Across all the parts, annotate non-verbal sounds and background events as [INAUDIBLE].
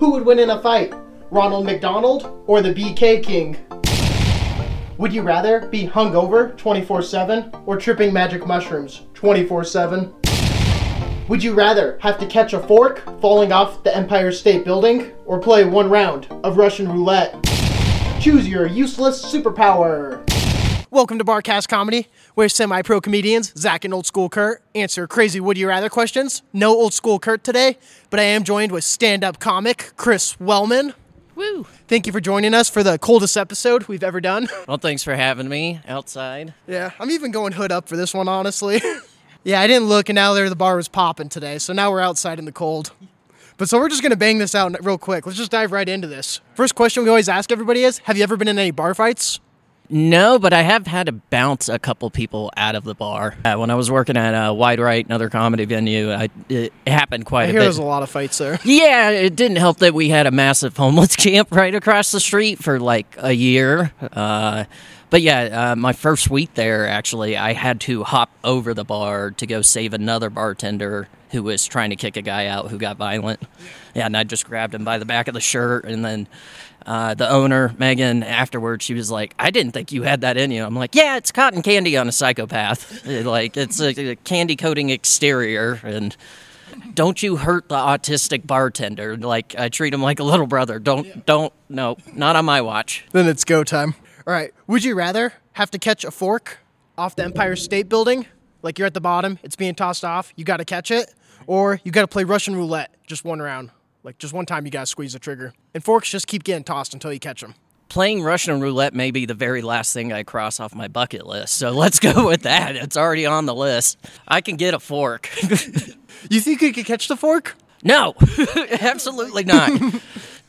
Who would win in a fight? Ronald McDonald or the BK King? Would you rather be hungover 24 7 or tripping magic mushrooms 24 7? Would you rather have to catch a fork falling off the Empire State Building or play one round of Russian roulette? Choose your useless superpower. Welcome to Barcast Comedy, where semi pro comedians, Zach and Old School Curt, answer crazy Would You Rather questions. No Old School Curt today, but I am joined with stand up comic Chris Wellman. Woo! Thank you for joining us for the coldest episode we've ever done. Well, thanks for having me outside. Yeah, I'm even going hood up for this one, honestly. [LAUGHS] yeah, I didn't look, and now there the bar was popping today, so now we're outside in the cold. But so we're just gonna bang this out real quick. Let's just dive right into this. First question we always ask everybody is: Have you ever been in any bar fights? No, but I have had to bounce a couple people out of the bar. Uh, when I was working at uh, Wide Right, another comedy venue, I, it happened quite I a hear bit. there's a lot of fights there. [LAUGHS] Yeah, it didn't help that we had a massive homeless [LAUGHS] camp right across the street for like a year. Uh, but yeah, uh, my first week there, actually, I had to hop over the bar to go save another bartender who was trying to kick a guy out who got violent. Yeah, and I just grabbed him by the back of the shirt, and then uh, the owner, Megan, afterwards, she was like, "I didn't think you had that in you." I'm like, "Yeah, it's cotton candy on a psychopath. It, [LAUGHS] like it's a, a candy coating exterior, and." don't you hurt the autistic bartender like i treat him like a little brother don't don't no not on my watch Then it's go time. All right. Would you rather have to catch a fork off the Empire State Building, like you're at the bottom, it's being tossed off, you got to catch it, or you got to play Russian roulette just one round, like just one time you to squeeze the trigger, and forks just keep getting tossed until you catch them. playing russian roulette may be the very last thing i cross off my bucket list so let's go [LAUGHS] with that. It's already on the list. I can get a fork. [LAUGHS] You think you could catch the fork? no. [LAUGHS] Absolutely not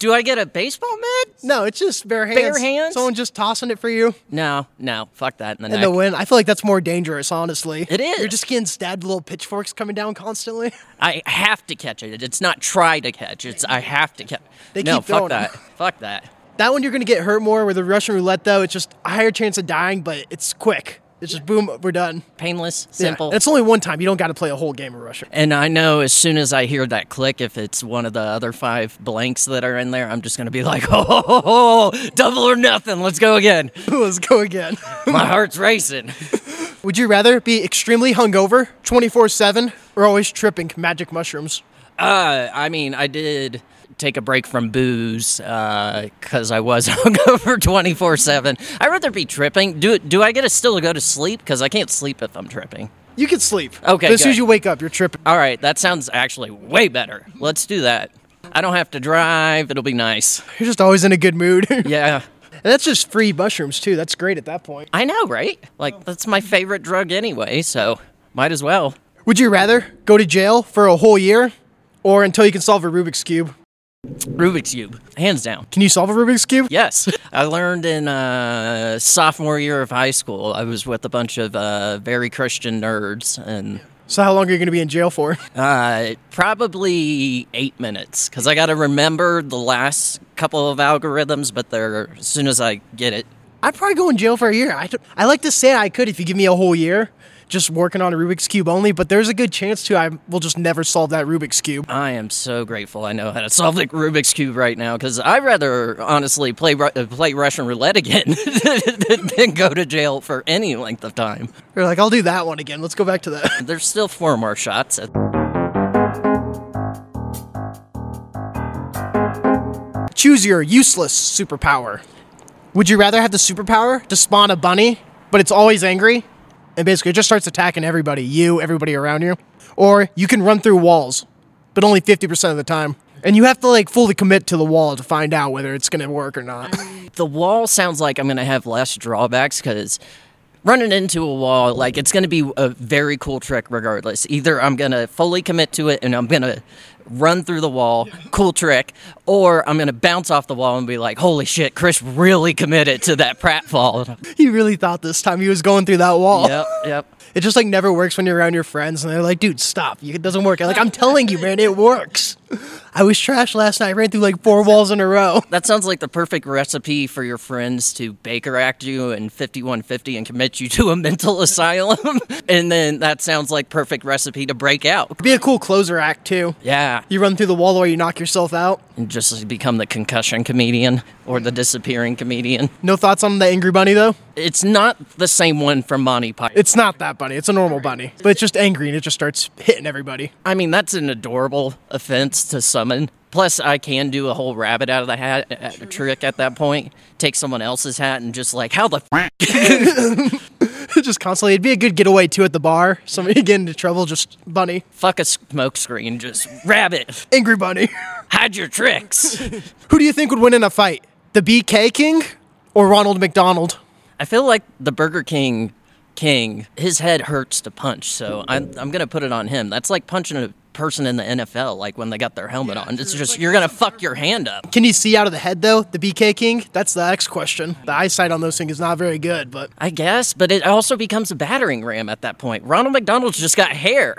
do i get a baseball mitt No, it's just bare hands. Bare hands? Someone just tossing it for you no no fuck that in the in the wind. I feel like that's more dangerous, honestly. It is. You're just getting stabbed with little pitchforks coming down constantly. i have to catch it it's not try to catch it's i have to catch They no keep fuck that fuck that That one you're gonna get hurt more. With the Russian roulette, though, it's just a higher chance of dying, but it's quick. It's just boom, we're done. painless simple And it's only one time. You don't got to play a whole game of Russian. And I know as soon as I hear that click, if it's one of the other five blanks that are in there, I'm just going to be like, [LAUGHS] oh, ho, double or nothing. Let's go again. [LAUGHS] Let's go again. [LAUGHS] My heart's racing. Would you rather be extremely hungover, 24 7, or always tripping magic mushrooms? Uh, I mean, I did take a break from booze uh, because I was [LAUGHS] hungover 24 7. I'd rather be tripping. Do, do I get to still go to sleep? Because I can't sleep if I'm tripping. You can sleep. Okay, But as soon as you wake up, you're tripping. All right, that sounds actually way better. Let's do that. I don't have to drive. It'll be nice. You're just always in a good mood. [LAUGHS] and Yeah. that's just free mushrooms, too. That's great at that point. I know, right? Like that's my favorite drug anyway, so might as well. Would you rather go to jail for a whole year or until you can solve a Rubik's Cube? Rubik's cube, hands down. Can you solve a Rubik's Cube? Yes, I learned in uh, sophomore year of high school. I was with a bunch of uh, very Christian nerds, and So, how long are you going to be in jail for? [LAUGHS] uh, probably eight minutes because I got to remember the last couple of algorithms. But they're as soon as I get it, I'd probably go in jail for a year. I, I like to say I could if you give me a whole year just working on a Rubik's Cube only, but there's a good chance too I will just never solve that Rubik's Cube. I am so grateful I know how to solve the Rubik's cube right now because I'd rather honestly play uh, play Russian roulette again [LAUGHS] than go to jail for any length of time. You're like, I'll do that one again. Let's go back to that. [LAUGHS] There's still four more shots. At- Choose your useless superpower. Would you rather have the superpower to spawn a bunny, but it's always angry, and basically it just starts attacking everybody, you, everybody around you, or you can run through walls, but only 50% of the time. And you have to like fully commit to the wall to find out whether it's going to work or not. the wall sounds like I'm gonna have less drawbacks because running into a wall, like it's gonna be a very cool trick regardless. Either I'm gonna fully commit to it and I'm gonna run through the wall, [LAUGHS] cool trick, or I'm gonna bounce off the wall and be like, holy shit, Chris really committed to that pratfall. [LAUGHS] he really thought this time he was going through that wall. yep, yep. It just like never works when you're around your friends and they're like, dude, stop. It doesn't work. I'm like, I'm telling you, man, it works. [LAUGHS] I was trash last night. I ran through like four walls in a row. [LAUGHS] That sounds like the perfect recipe for your friends to Baker Act you in 5150 and commit you to a mental [LAUGHS] asylum. and then that sounds like perfect recipe to break out. Be a cool closer act too. Yeah. You run through the wall or you knock yourself out. And just become the concussion comedian or the disappearing comedian. No thoughts on the angry bunny though? It's not the same one from Monty Python. It's not that bunny. It's a normal bunny, but it's just angry and it just starts hitting everybody. I mean, that's an adorable offense to summon. Plus, I can do a whole rabbit out of the hat uh, trick at that point. Take someone else's hat and just like, how the f- [LAUGHS] [LAUGHS] just constantly. It'd be a good getaway too at the bar. Somebody get into trouble, just bunny, fuck a smoke screen, just rabbit, angry bunny. [LAUGHS] hide your tricks. Who do you think would win in a fight? The BK King or Ronald McDonald? I feel like the Burger King king, his head hurts to punch, so I'm, I'm gonna put it on him. That's like punching a person in the NFL, like when they got their helmet on. It's just you're gonna fuck your hand up. Can you see out of the head though? The BK King? That's the next question. The eyesight on those things is not very good, but I guess, but it also becomes a battering ram at that point. Ronald McDonald's just got hair.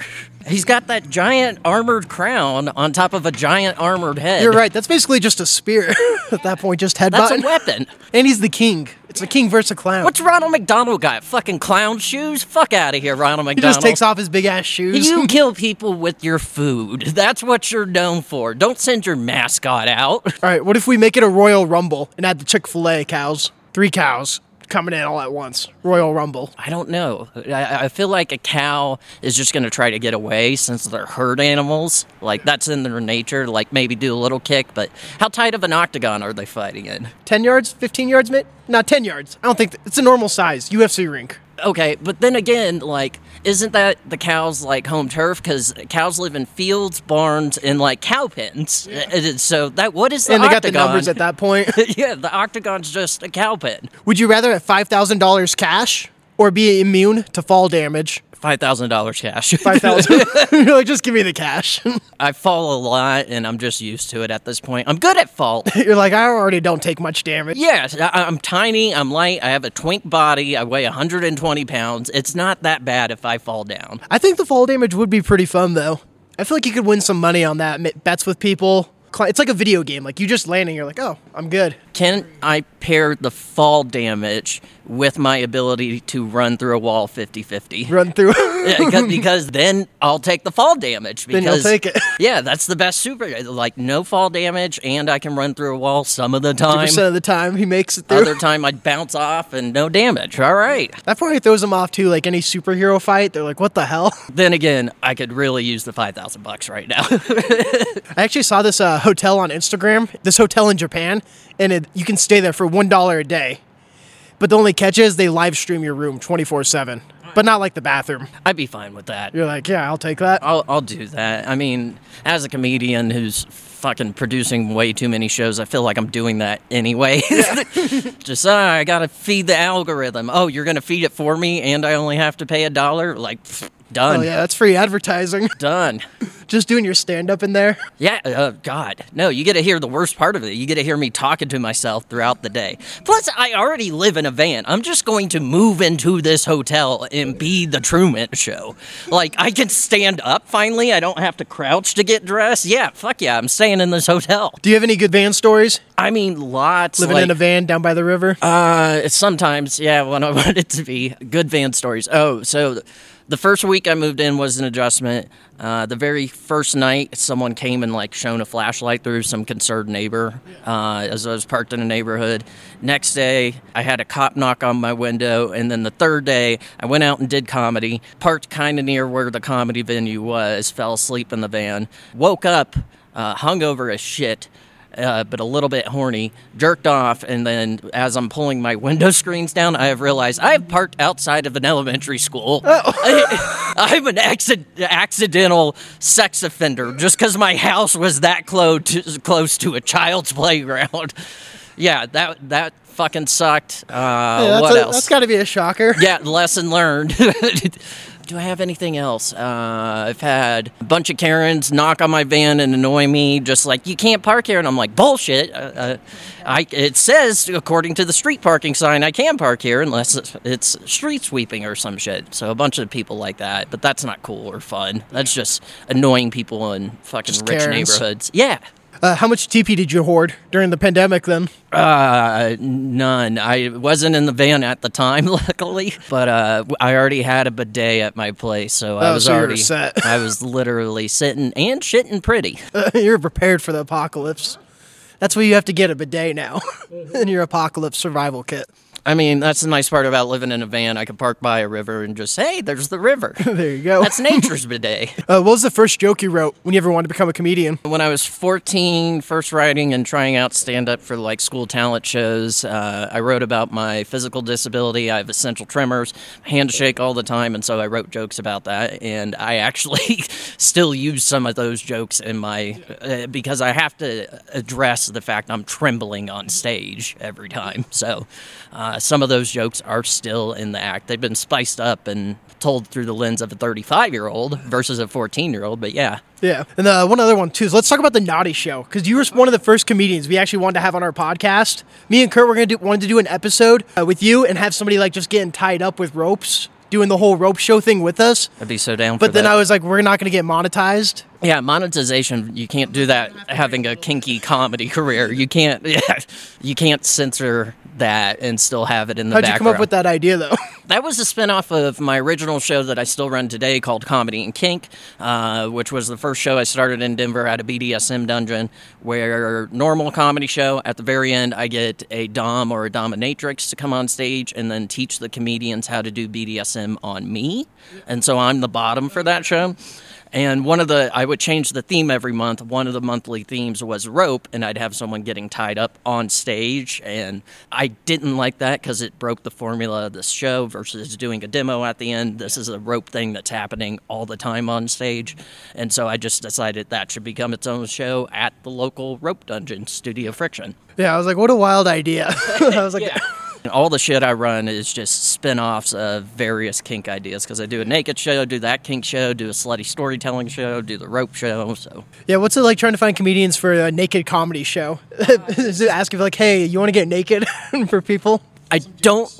He's got that giant armored crown on top of a giant armored head. you're right. That's basically just a spear [LAUGHS] at that point, just headbutt. That's a headbutt. weapon. [LAUGHS] And he's the king. It's a king versus a clown. What's Ronald McDonald got? Fucking clown shoes? Fuck out of here, Ronald McDonald. he McDonald. just takes off his big ass shoes. You [LAUGHS] kill people with your food. [LAUGHS] That's what you're known for. Don't send your mascot out. [LAUGHS] All right, what if we make it a Royal Rumble and add the Chick fil A cows? Three cows coming in all at once. Royal Rumble. I don't know. I, I feel like a cow is just going to try to get away since they're herd animals. Like, that's in their nature. Like, maybe do a little kick, but how tight of an octagon are they fighting in? 10 yards? 15 yards, mate? Not 10 yards. I don't think th- it's a normal size UFC rink. Okay, but then again, like, isn't that the cows' like home turf? Because cows live in fields, barns, and like cow pens. Uh, So that what is the And they got the numbers at that point. [LAUGHS] yeah, the octagon's just a cow pen. Would you rather have $5,000 cash or be immune to fall damage? Five thousand dollars cash. [LAUGHS] 5000 [LAUGHS] You're like, just give me the cash. [LAUGHS] I fall a lot, and I'm just used to it at this point. I'm good at fall. You're like, I already don't take much damage. Yes, I, I'm tiny. I'm light. I have a twink body. I weigh 120 pounds. It's not that bad if I fall down. I think the fall damage would be pretty fun, though. I feel like you could win some money on that. Bets with people. It's like a video game. Like, you just landing, you're like, oh, I'm good. Can I pair the fall damage with my ability to run through a wall 50-50? Run through. [LAUGHS] Yeah, because, then I'll take the fall damage. Because, Then you'll take it. [LAUGHS] Yeah, that's the best super. Like no fall damage, and I can run through a wall some of the time. percent of the time he makes it through. Other time I'd bounce off and no damage. All right. that probably throws them off too. Like any superhero fight, they're like, "What the hell?" [LAUGHS] Then again, I could really use the five thousand bucks right now. I actually saw this uh, hotel on Instagram. This hotel in Japan, and it, you can stay there for one dollar a day. But the only catch is they live stream your room twenty four seven, but not like the bathroom. I'd be fine with that. You're like, yeah, I'll take that. I'll I'll do that. I mean, as a comedian who's fucking producing way too many shows, I feel like I'm doing that anyway. [LAUGHS] Just uh, I gotta feed the algorithm. Oh, you're gonna feed it for me, and I only have to pay a dollar. Like, pfft, done, Oh yeah, that's free advertising. [LAUGHS] done. Just doing your stand up in there. Yeah, uh, God, no. You get to hear the worst part of it. You get to hear me talking to myself throughout the day. Plus, I already live in a van. I'm just going to move into this hotel and be the Truman Show. Like, I can stand up finally. I don't have to crouch to get dressed. Yeah, fuck yeah. I'm staying in this hotel. Do you have any good van stories? I mean, lots. Living like, in a van down by the river. uh, sometimes, yeah, [LAUGHS] when I want it to be good van stories. Oh, so the first week I moved in was an adjustment. Uh, the very first night, someone came and like shone a flashlight through some concerned neighbor uh, as I was parked in a neighborhood. Next day, I had a cop knock on my window, and then the third day, I went out and did comedy. Parked kind of near where the comedy venue was. Fell asleep in the van. Woke up, uh, hungover as shit uh, but a little bit horny, jerked off, and then as I'm pulling my window [LAUGHS] screens down, I have realized I have parked outside of an elementary school. [LAUGHS] I, am an acci- accidental sex offender just because my house was that close to, close to a child's [LAUGHS] playground. Yeah, that that fucking sucked. Uh, Yeah, what a- else? That's got to be a shocker. yeah, lesson learned. Do I have anything else? Uh, I've had a bunch of Karens knock on my van and annoy me, just like you can't park here, and I'm like bullshit. Uh, uh, I it says according to the street parking sign I can park here unless it's, it's street sweeping or some shit. So a bunch of people like that, but that's not cool or fun. That's just annoying people in fucking Just rich Karens. neighborhoods. Yeah. Uh, how much TP did you hoard during the pandemic then? Uh, none. I wasn't in the van at the time, [LAUGHS] luckily, but uh, I already had a bidet at my place, so I Oh, was so already. set. I was [LAUGHS] literally sitting and shitting pretty. [LAUGHS] You're prepared for the apocalypse. That's why you have to get a bidet now in your apocalypse survival kit. I mean, that's the nice part about living in a van. I could park by a river and just, hey, there's the river. [LAUGHS] There you go. That's nature's bidet. [LAUGHS] Uh, what was the first joke you wrote when you ever wanted to become a comedian? When I was 14, first writing and trying out stand up for like school talent shows, uh, I wrote about my physical disability. I have essential tremors, hands shake all the time, and so I wrote jokes about that. And I actually [LAUGHS] still use some of those jokes in my uh, because I have to address the fact I'm trembling on stage every time. So uh, some of those jokes are still in the act. They've been spiced up and told through the lens of a 35 year old versus a 14 year old. But yeah. Yeah. And uh, one other one, too, is let's talk about the Knotty Show. Because you were one of the first comedians we actually wanted to have on our podcast. Me and Curt were going to do, wanted to do an episode uh, with you and have somebody like just getting tied up with ropes, doing the whole rope show thing with us. I'd be so down for But then that. I was like, we're not going to get monetized. Yeah, monetization. You can't do that having a kinky comedy career. You can't. [LAUGHS] Yeah, you can't censor that and still have it in the How'd you come up with that idea, though? [LAUGHS] That was a spinoff of my original show that I still run today called Comedy and Kink, uh, which was the first show I started in Denver at a BDSM dungeon, where normal comedy show at the very end I get a dom or a dominatrix to come on stage and then teach the comedians how to do BDSM on me, and so I'm the bottom for that show. And one of the, I would change the theme every month. One of the monthly themes was rope, and I'd have someone getting tied up on stage. And I didn't like that because it broke the formula of the show versus doing a demo at the end. This is a rope thing that's happening all the time on stage. And so I just decided that should become its own show at the local rope dungeon, Studio Friction. yeah, I was like, what a wild idea. [LAUGHS] I was like, [LAUGHS] all the shit I run is just spin offs of various kink ideas because I do a naked show, do that kink show, do a slutty storytelling show, do the rope show. So yeah, what's it like trying to find comedians for a naked comedy show? [LAUGHS] Is it asking like, hey, you want to get naked [LAUGHS] for people? I don't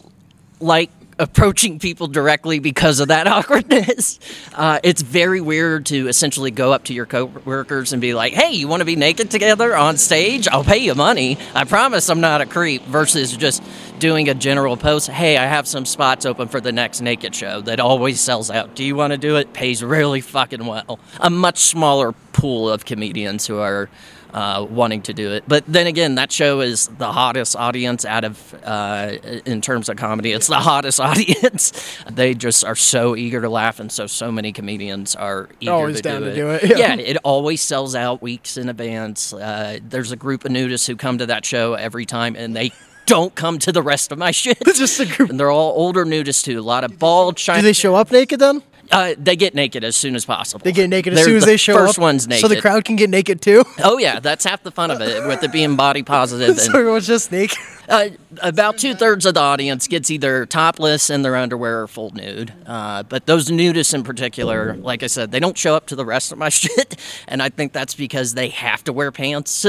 like approaching people directly because of that [LAUGHS] awkwardness. Uh, it's very weird to essentially go up to your coworkers and be like, "Hey, you want to be naked together on stage? I'll pay you money. I promise I'm not a creep." Versus just doing a general post, "Hey, I have some spots open for the next naked show that always sells out. Do you want to do it? Pays really fucking well. A much smaller pool of comedians who are." Uh, wanting to do it. But then again, that show is the hottest audience out of uh, in terms of comedy. It's the hottest [LAUGHS] audience. they just are so eager to laugh, and so so many comedians are eager Always to, down do, to it. do it, [LAUGHS] yeah. yeah, it always sells out weeks in advance. Uh, there's a group of nudists who come to that show every time, and they. Don't come to the rest of my [LAUGHS] shit. It's just a group. And they're all older nudists too. A lot of bald, shiny. Do they show up naked then? Uh, they get naked as soon as possible. They get naked as They're soon as the they show first up. one's naked. So the crowd can get naked too. [LAUGHS] Oh yeah, that's half the fun of it, with it being body positive. [LAUGHS] And, so everyone's just naked. uh, about two thirds of the audience gets either topless in their underwear or full nude. Uh, but those nudists in particular, like I said, they don't show up to the rest of my [LAUGHS] shit, and I think that's because they have to wear pants.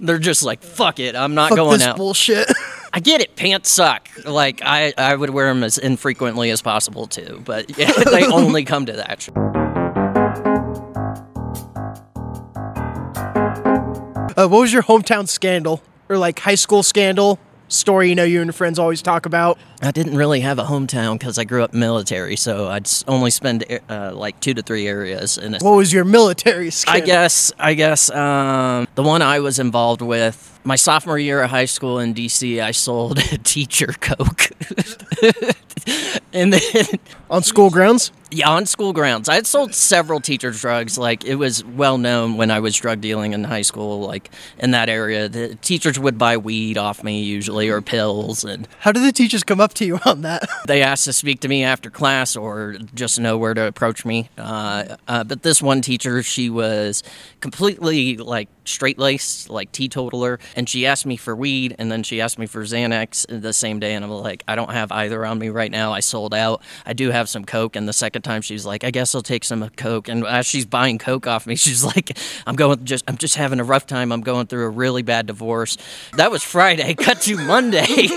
They're just like, "Fuck it, I'm not Fuck going this out." bullshit. I get it, pants suck. Like I, I would wear them as infrequently as possible too, but [LAUGHS] yeah, they only come to that. Uh, what was your hometown scandal or like high school scandal story? You know, you and your friends always talk about. I didn't really have a hometown because I grew up military, so I'd s- only spend uh, like two to three areas. And What was your military I scandal? guess, I guess um, the one I was involved with my sophomore year of high school in DC, I sold a [LAUGHS] teacher coke, [LAUGHS] and then on school grounds. yeah, on school grounds. I had sold several teachers drugs. Like it was well known when I was drug dealing in high school, like in that area. The teachers would buy weed off me usually or pills, and How did the teachers come up to you on that? [LAUGHS] they asked to speak to me after class or just know where to approach me. Uh, uh, but this one teacher, she was completely like straight laced, like teetotaler, and she asked me for weed, and then she asked me for Xanax the same day, and I'm like, I don't have either on me right now. I sold out. I do have some coke, and the second time she's like, I guess I'll take some coke, and as she's buying coke off me, [LAUGHS] she's like, I'm going just, I'm just having a rough time. I'm going through a really bad divorce. That was Friday. [LAUGHS] Cut to Monday.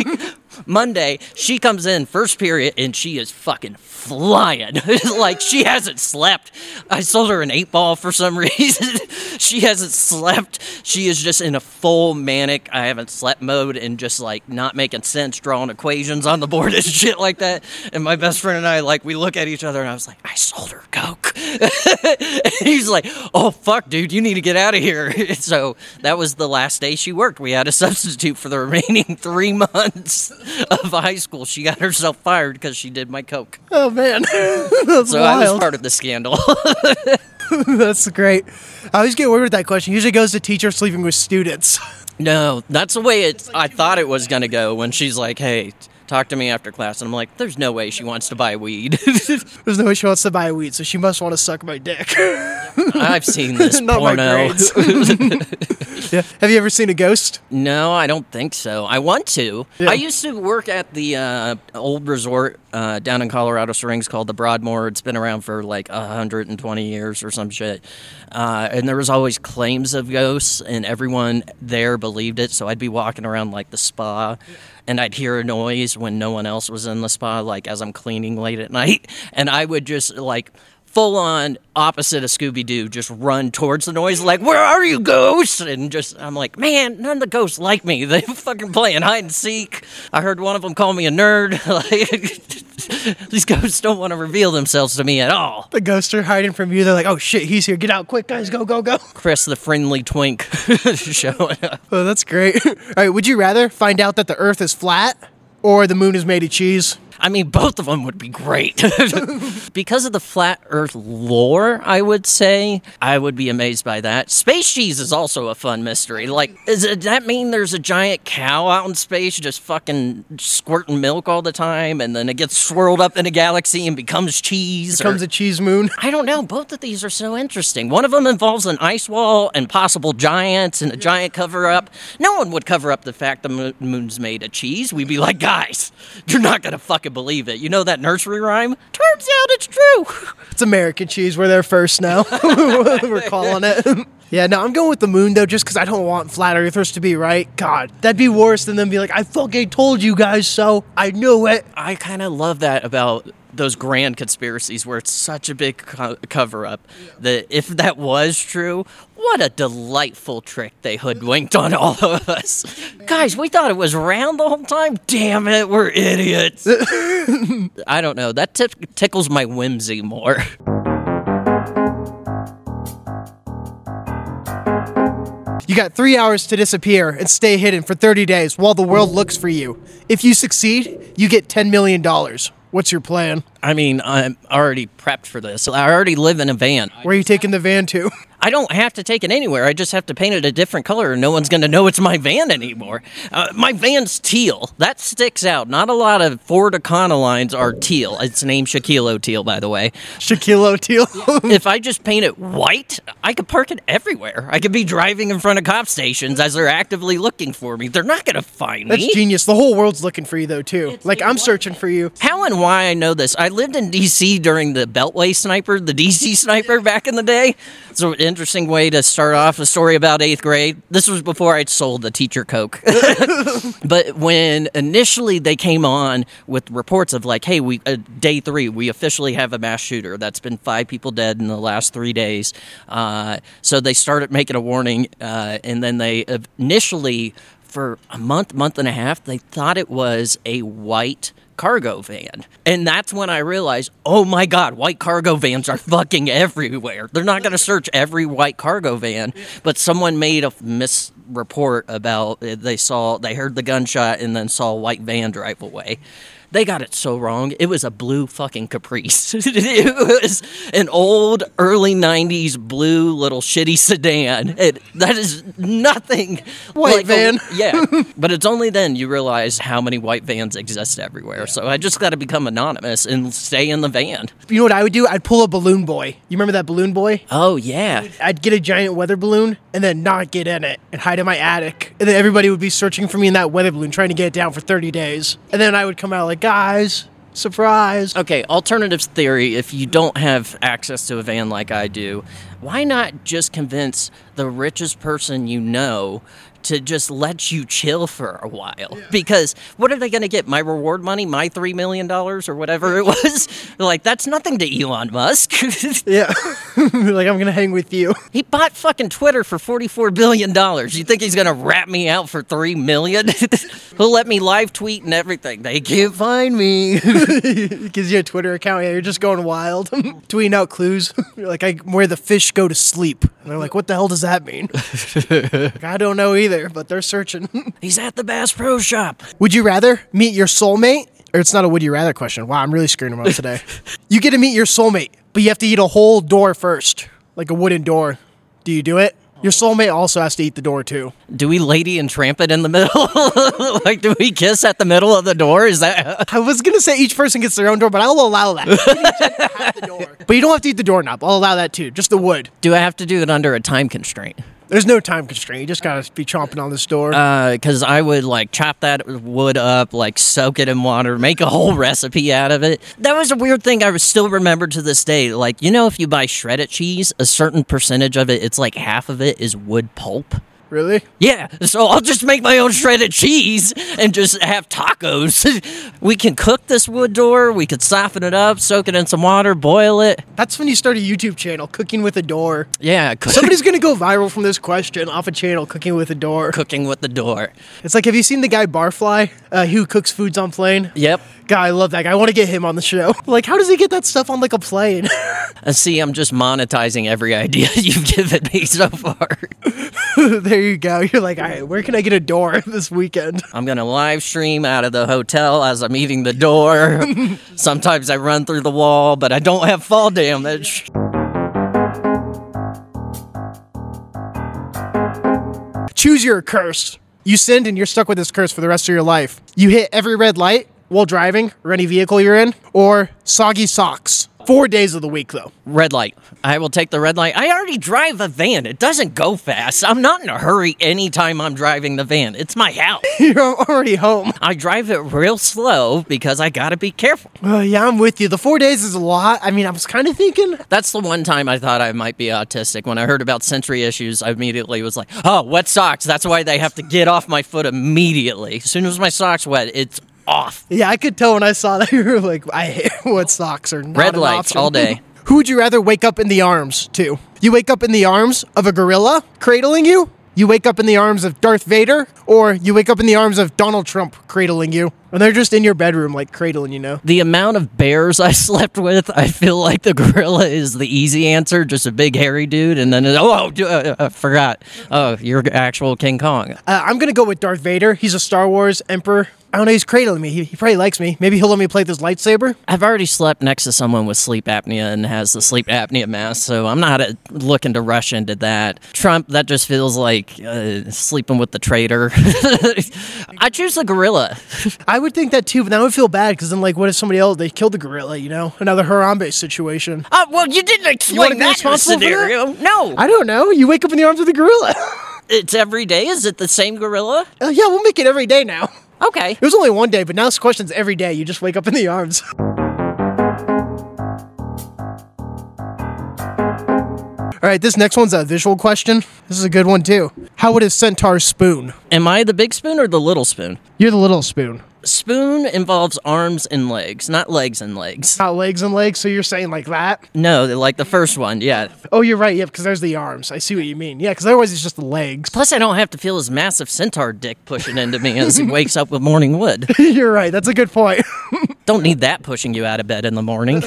Monday, she comes in first period and she is fucking flying. [LAUGHS] like she hasn't slept. I sold her an eight ball for some [LAUGHS] reason. she hasn't slept. She is just in a full manic, I haven't slept mode and just like not making sense, drawing equations on the board [LAUGHS] and shit like that. And my best friend and I, like, we look at each other and I was like, I sold her Coke. he's like, oh, fuck, dude, you need to get out of here. so that was the last day she worked. We had a substitute for the remaining three months [LAUGHS] of high school. She got herself fired because she did my coke. Oh man, [LAUGHS] that's So I was part of the scandal. [LAUGHS] that's great. I always get weird with that question. Usually goes to teachers sleeping with students. no, that's the way it. I thought it was gonna go when she's like, "Hey, talk to me after class," and I'm like, "There's no way she wants to buy weed." [LAUGHS] There's no way she wants to buy weed, so she must want to suck my dick. [LAUGHS] I've seen this [LAUGHS] Not porno. yeah. Have you ever seen a ghost? No, I don't think so. I want to. Yeah. I used to work at the uh, old resort uh, down in Colorado Springs called the Broadmoor. It's been around for like 120 years or some shit. Uh, and there was always claims of ghosts, and everyone there believed it. So I'd be walking around like the spa, and I'd hear a noise when no one else was in the spa, like as I'm cleaning late at night. [LAUGHS] And I would just like full on opposite of Scooby Doo, just run towards the noise, like, Where are you, ghosts? And just, I'm like, Man, none of the ghosts like me. [LAUGHS] They fucking playing hide and seek. I heard one of them call me a nerd. [LAUGHS] Like, [LAUGHS] these ghosts don't want to reveal themselves to me at all. The ghosts are hiding from you. They're like, oh shit, he's here. Get out quick, guys. Go, go, go. Chris the friendly twink showing up. Oh, that's great. All right, would you rather find out that the earth is flat or the moon is made of cheese? I mean, both of them would be great. [LAUGHS] because of the flat earth lore, I would say, I would be amazed by that. Space cheese is also a fun mystery. Like, is it, does that mean there's a giant cow out in space just fucking squirting milk all the time and then it gets swirled up in a galaxy and becomes cheese? or- Comes a cheese moon. [LAUGHS] I don't know. Both of these are so interesting. One of them involves an ice wall and possible giants and a giant cover up. No one would cover up the fact the moon's made of cheese. We'd be like, guys, you're not going to fucking believe it. You know that nursery rhyme? Turns out it's true. [LAUGHS] It's American cheese. We're there first now. [LAUGHS] We're calling it. [LAUGHS] Yeah, no, I'm going with the moon though, just because I don't want flat earthers to be right. God, that'd be worse than them be like, I fucking told you guys so. I knew it. I kind of love that about those grand conspiracies where it's such a big co- cover up that if that was true, what a delightful trick they hoodwinked on all of us. [LAUGHS] Guys, we thought it was round the whole time. Damn it, we're idiots. [LAUGHS] I don't know. That tip tickles my whimsy more. You got three hours to disappear and stay hidden for 30 days while the world looks for you. If you succeed, you get $10 million. What's your plan? I mean, I'm already prepped for this. I already live in a van. Where are you taking the van to? [LAUGHS] I don't have to take it anywhere. I just have to paint it a different color, and no one's going to know it's my van anymore. Uh, my van's teal. That sticks out. Not a lot of Ford Econolines are teal. It's named Shaquille O'Teal, by the way. Shaquille O'Teal. [LAUGHS] if I just paint it white, I could park it everywhere. I could be driving in front of cop stations as they're actively looking for me. They're not going to find That's me. That's genius. The whole world's looking for you though too. Like I'm searching for you. How and why I know this? I lived in D.C. during the Beltway sniper, the D.C. sniper back in the day. It's an interesting way to start off a story about eighth grade. This was before I'd sold the teacher Coke. [LAUGHS] but when initially they came on with reports of like, hey, we uh, day three, we officially have a mass shooter. That's been five people dead in the last three days. Uh, so they started making a warning, uh, and then they initially for a month, month and a half, they thought it was a white cargo van. And that's when I realized, oh my God, white cargo vans are fucking everywhere. They're not going to search every white cargo van, but someone made a misreport about they saw, they heard the gunshot and then saw a white van drive away. They got it so wrong. It was a blue fucking Caprice. [LAUGHS] it was an old early '90s blue little shitty sedan. It, that is nothing. White like a- van. yeah, [LAUGHS] but it's only then you realize how many white vans exist everywhere. So I just got to become anonymous and stay in the van. You know what I would do? I'd pull a balloon boy. You remember that balloon boy? Oh yeah. I'd get a giant weather balloon and then not get in it and hide in my attic. And then everybody would be searching for me in that weather balloon, trying to get it down for 30 days. And then I would come out like, guys, surprise. Okay, alternative theory if you don't have access to a van like I do, why not just convince the richest person you know to just let you chill for a while? Because what are they going to get? My reward money, my $3 million or whatever it was? [LAUGHS] like, that's nothing to Elon Musk. [LAUGHS] Yeah. [LAUGHS] like, I'm going to hang with you. he bought fucking Twitter for $44 billion. You think he's going to rat me out for 3 million? He'll let me live tweet and everything. They can't find me. Gives you a Twitter account. Yeah, you're just going wild. Tweeting out clues. You're like, I, where the fish go to sleep. And they're like, what the hell does that mean? Like, I don't know either, but they're searching. [LAUGHS] he's at the Bass Pro Shop. Would you rather meet your soulmate? Or it's not a would you rather question. Wow, I'm really screwing them up today. [LAUGHS] you get to meet your soulmate, but you have to eat a whole door first, like a wooden door. Do you do it? Your soulmate also has to eat the door too. Do we lady and tramp it in the middle? [LAUGHS] like, do we kiss at the middle of the door? Is that. I was gonna say each person gets their own door, but I'll allow that. You can each have the door. But you don't have to eat the doorknob. I'll allow that too. Just the wood. Do I have to do it under a time constraint? There's no time constraint. You just gotta be chomping on this door. Because uh, I would like chop that wood up, like soak it in water, make a whole [LAUGHS] recipe out of it. That was a weird thing I still remember to this day. Like, you know, if you buy shredded cheese, a certain percentage of it, it's like half of it is wood pulp. Really? Yeah, so I'll just make my own shredded cheese and just have tacos. [LAUGHS] we can cook this wood door, we could soften it up, soak it in some water, boil it. That's when you start a YouTube channel, cooking with a door. Yeah, cook- Somebody's gonna go viral from this question off a channel, cooking with a door. cooking with the door. It's like, have you seen the guy Barfly, uh, who cooks foods on plane? Yep. God, I love that guy. I want to get him on the show. [LAUGHS] Like, how does he get that stuff on like a plane? And [LAUGHS] uh, see, I'm just monetizing every idea [LAUGHS] you've given me so far. there you go. You're like, all right, where can I get a door this weekend? I'm gonna live stream out of the hotel as I'm eating the door. Sometimes I run through the wall, but I don't have fall damage. Choose your curse. You sinned and you're stuck with this curse for the rest of your life. You hit every red light while driving or any vehicle you're in, or soggy socks. Four days of the week, though. Red light. I will take the red light. I already drive a van. It doesn't go fast. I'm not in a hurry anytime I'm driving the van. It's my house. [LAUGHS] You're already home. I drive it real slow because I gotta be careful. Uh, yeah, I'm with you. The four days is a lot. I mean, I was kind of thinking, That's the one time I thought I might be autistic. When I heard about sensory issues, I immediately was like, oh, wet socks. That's why they have to get off my foot immediately. As soon as my socks wet, it's off. yeah, I could tell when I saw that [LAUGHS] you were like, I hate [LAUGHS] what socks are not Red an lights option. all day. [LAUGHS] Who would you rather wake up in the arms to? You wake up in the arms of a gorilla cradling you? You wake up in the arms of Darth Vader? Or you wake up in the arms of Donald Trump cradling you? And they're just in your bedroom, like cradling you, know? The amount of bears I [LAUGHS] slept with, I feel like the gorilla is the easy answer, just a big hairy dude. And then, oh, oh uh, I forgot. Oh, you're actual King Kong. Uh, I'm gonna go with Darth Vader. He's a Star Wars emperor. I don't know, he's cradling me. He, he probably likes me. Maybe he'll let me play this lightsaber. I've already slept next to someone with sleep apnea and has the sleep apnea mask, so I'm not uh, looking to rush into that. Trump, that just feels like uh, sleeping with the traitor. [LAUGHS] I choose the gorilla. I would think that too, but then I would feel bad because then, like, what if somebody else they killed the gorilla? You know, another Harambe situation. Oh, well, you didn't explain be that responsible for that? scenario. No, I don't know. You wake up in the arms of the gorilla. [LAUGHS] it's every day. Is it the same gorilla? Uh, yeah, we'll make it every day now. Okay. It was only one day, but now this question's every day. You just wake up in the arms. [LAUGHS] All right, this next one's a visual question. This is a good one too. How would a centaur spoon? Am I the big spoon or the little spoon? You're the little spoon. Spoon involves arms and legs, not legs and legs. Not legs and legs, so you're saying like that? No, like the first one, yeah. Oh, you're right. Yeah, because there's the arms. I see what you mean. Yeah, because otherwise it's just the legs. Plus, I don't have to feel his massive centaur dick pushing into me as he wakes up with morning wood. [LAUGHS] you're right. That's a good point. [LAUGHS] Don't need that pushing you out of bed in the morning.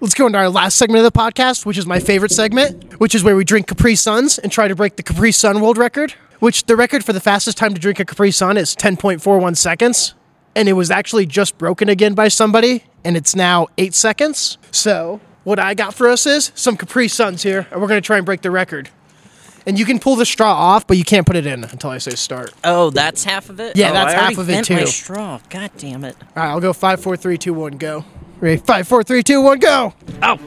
Let's go into our last segment of the podcast, which is my favorite segment, which is where we drink Capri Suns and try to break the Capri Sun world record, which the record for the fastest time to drink a Capri Sun is 10.41 seconds. And it was actually just broken again by somebody, and it's now eight seconds. So what I got for us is some Capri Suns here, and we're gonna try and break the record. And you can pull the straw off, but you can't put it in until I say start. Oh, that's half of it. Yeah, Oh, that's I half already of it, bent My too. straw. God damn it. All right, I'll go five, four, three, two, one, go. Ready? Five, four, three, two, one, go. Oh.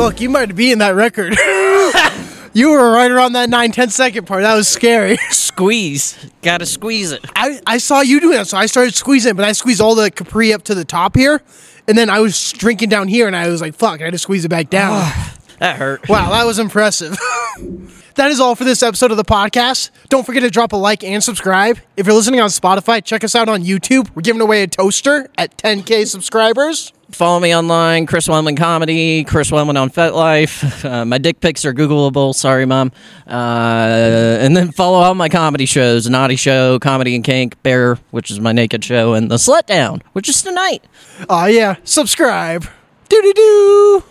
Look, you might be in that record. [LAUGHS] you were right around that 9, 10 second part. That was scary. [LAUGHS] Squeeze. Gotta squeeze it. I, I saw you doing that, so I started squeezing, but I squeezed all the Capri up to the top here, and then I was drinking down here, and I was like, fuck, I had to squeeze it back down. [SIGHS] That hurt. wow, that was impressive. [LAUGHS] that is all for this episode of the podcast. Don't forget to drop a like and subscribe. If you're listening on Spotify, check us out on YouTube. We're giving away a toaster at 10K subscribers. Follow me online, Chris Wellman Comedy, Chris Wellman on FetLife. Uh, my dick pics are Googleable. Sorry, mom. Uh, and then follow all my comedy shows: Knotty Show, Comedy and Kink, Bare, which is my naked show, and The Slut Down, which is tonight. Aw, yeah, subscribe. Doo doo doo.